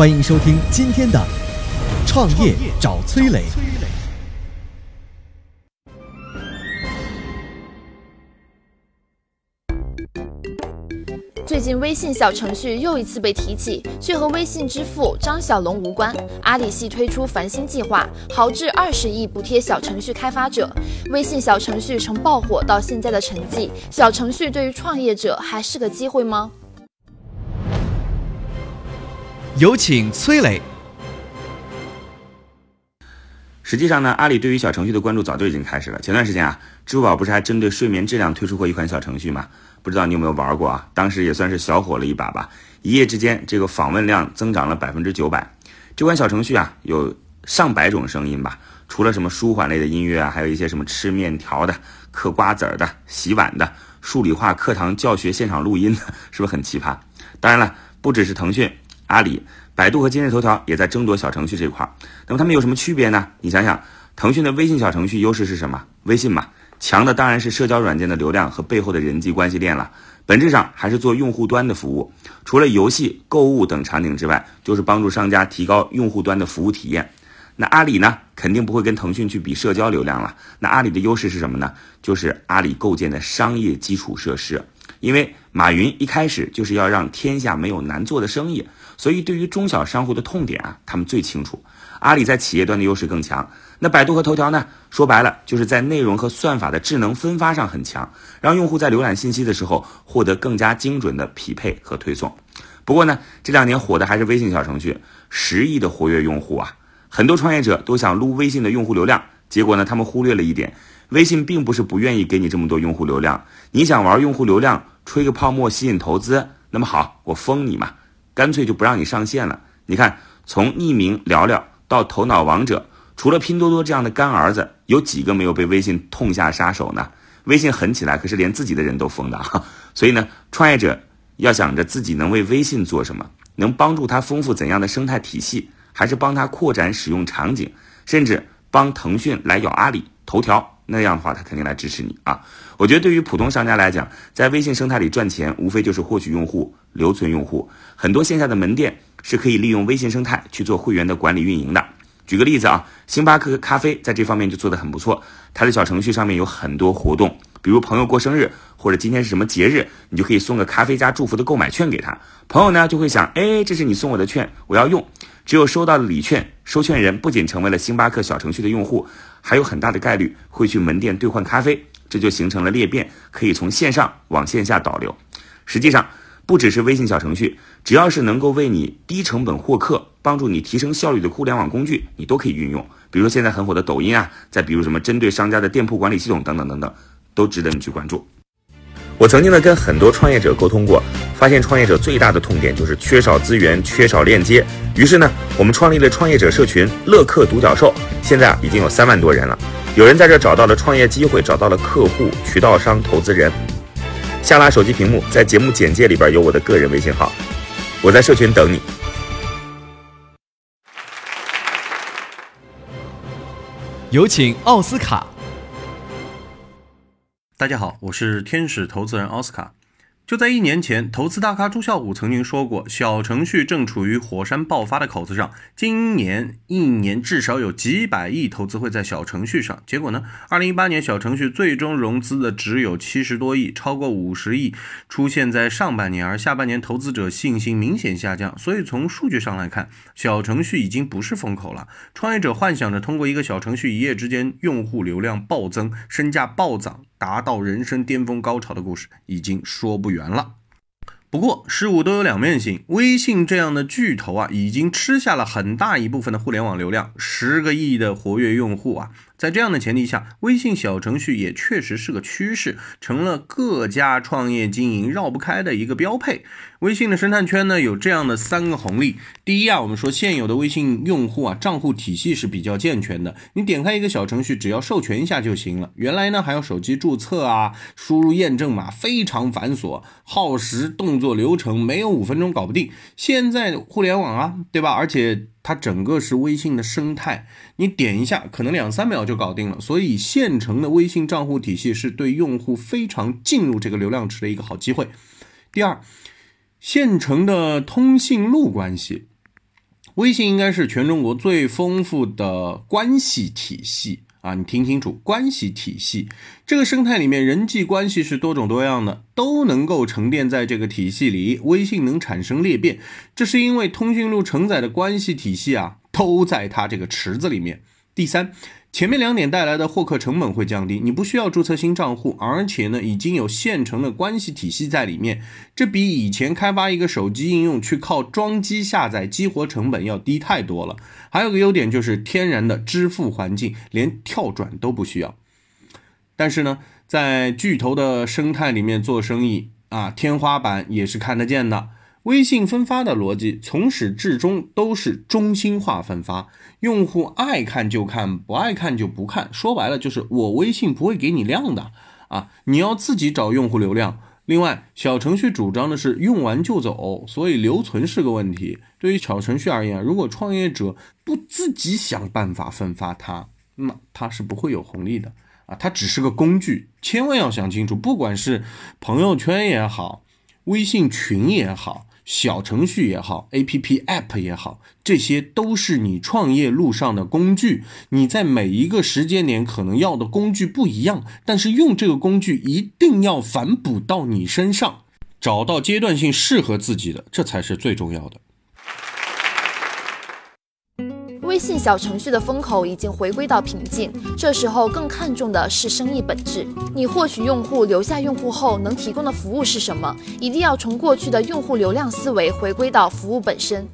欢迎收听今天的《创业找崔磊》。最近微信小程序又一次被提起，却和微信支付张小龙无关。阿里系推出繁星计划，豪掷二十亿补贴小程序开发者。微信小程序从爆火到现在的成绩，小程序对于创业者还是个机会吗？有请崔磊。实际上呢，阿里对于小程序的关注早就已经开始了。前段时间啊，支付宝不是还针对睡眠质量推出过一款小程序吗？不知道你有没有玩过啊？当时也算是小火了一把吧。一夜之间，这个访问量增长了百分之九百。这款小程序啊，有上百种声音吧，除了什么舒缓类的音乐啊，还有一些什么吃面条的、嗑瓜子儿的、洗碗的、数理化课堂教学现场录音的，是不是很奇葩？当然了，不只是腾讯、阿里、百度和今日头条也在争夺小程序这块儿。那么它们有什么区别呢？你想想，腾讯的微信小程序优势是什么？微信嘛。强的当然是社交软件的流量和背后的人际关系链了，本质上还是做用户端的服务。除了游戏、购物等场景之外，就是帮助商家提高用户端的服务体验。那阿里呢，肯定不会跟腾讯去比社交流量了。那阿里的优势是什么呢？就是阿里构建的商业基础设施。因为马云一开始就是要让天下没有难做的生意，所以对于中小商户的痛点啊，他们最清楚。阿里在企业端的优势更强。那百度和头条呢？说白了，就是在内容和算法的智能分发上很强，让用户在浏览信息的时候获得更加精准的匹配和推送。不过呢，这两年火的还是微信小程序，十亿的活跃用户啊，很多创业者都想撸微信的用户流量，结果呢，他们忽略了一点，微信并不是不愿意给你这么多用户流量，你想玩用户流量，吹个泡沫吸引投资，那么好，我封你嘛，干脆就不让你上线了。你看，从匿名聊聊到头脑王者。除了拼多多这样的干儿子，有几个没有被微信痛下杀手呢？微信狠起来，可是连自己的人都封的哈。所以呢，创业者要想着自己能为微信做什么，能帮助他丰富怎样的生态体系，还是帮他扩展使用场景，甚至帮腾讯来咬阿里、头条，那样的话他肯定来支持你啊。我觉得对于普通商家来讲，在微信生态里赚钱，无非就是获取用户、留存用户。很多线下的门店是可以利用微信生态去做会员的管理运营的。举个例子啊，星巴克咖啡在这方面就做得很不错。它的小程序上面有很多活动，比如朋友过生日或者今天是什么节日，你就可以送个咖啡加祝福的购买券给他。朋友呢就会想，哎，这是你送我的券，我要用。只有收到的礼券，收券人不仅成为了星巴克小程序的用户，还有很大的概率会去门店兑换咖啡，这就形成了裂变，可以从线上往线下导流。实际上。不只是微信小程序，只要是能够为你低成本获客、帮助你提升效率的互联网工具，你都可以运用。比如说现在很火的抖音啊，再比如什么针对商家的店铺管理系统等等等等，都值得你去关注。我曾经呢跟很多创业者沟通过，发现创业者最大的痛点就是缺少资源、缺少链接。于是呢，我们创立了创业者社群“乐客独角兽”，现在啊已经有三万多人了。有人在这找到了创业机会，找到了客户、渠道商、投资人。下拉手机屏幕，在节目简介里边有我的个人微信号，我在社群等你。有请奥斯卡。大家好，我是天使投资人奥斯卡。就在一年前，投资大咖朱啸虎曾经说过，小程序正处于火山爆发的口子上，今年一年至少有几百亿投资会在小程序上。结果呢，二零一八年小程序最终融资的只有七十多亿，超过五十亿出现在上半年，而下半年投资者信心明显下降。所以从数据上来看，小程序已经不是风口了。创业者幻想着通过一个小程序一夜之间用户流量暴增，身价暴涨。达到人生巅峰高潮的故事已经说不远完了。不过事物都有两面性，微信这样的巨头啊，已经吃下了很大一部分的互联网流量，十个亿的活跃用户啊。在这样的前提下，微信小程序也确实是个趋势，成了各家创业经营绕不开的一个标配。微信的生态圈呢，有这样的三个红利：第一啊，我们说现有的微信用户啊，账户体系是比较健全的，你点开一个小程序，只要授权一下就行了。原来呢，还要手机注册啊，输入验证码，非常繁琐，耗时动作流程没有五分钟搞不定。现在互联网啊，对吧？而且。它整个是微信的生态，你点一下，可能两三秒就搞定了。所以，现成的微信账户体系是对用户非常进入这个流量池的一个好机会。第二，现成的通信录关系，微信应该是全中国最丰富的关系体系啊！你听清楚，关系体系这个生态里面，人际关系是多种多样的，都能够沉淀在这个体系里。微信能产生裂变，这是因为通讯录承载的关系体系啊，都在它这个池子里面。第三。前面两点带来的获客成本会降低，你不需要注册新账户，而且呢已经有现成的关系体系在里面，这比以前开发一个手机应用去靠装机下载激活成本要低太多了。还有个优点就是天然的支付环境，连跳转都不需要。但是呢，在巨头的生态里面做生意啊，天花板也是看得见的。微信分发的逻辑从始至终都是中心化分发，用户爱看就看，不爱看就不看。说白了就是我微信不会给你量的啊，你要自己找用户流量。另外，小程序主张的是用完就走，所以留存是个问题。对于小程序而言，如果创业者不自己想办法分发它，那么它是不会有红利的啊，它只是个工具。千万要想清楚，不管是朋友圈也好，微信群也好。小程序也好，A P P App 也好，这些都是你创业路上的工具。你在每一个时间点可能要的工具不一样，但是用这个工具一定要反哺到你身上，找到阶段性适合自己的，这才是最重要的。微信小程序的风口已经回归到平静，这时候更看重的是生意本质。你获取用户、留下用户后能提供的服务是什么？一定要从过去的用户流量思维回归到服务本身。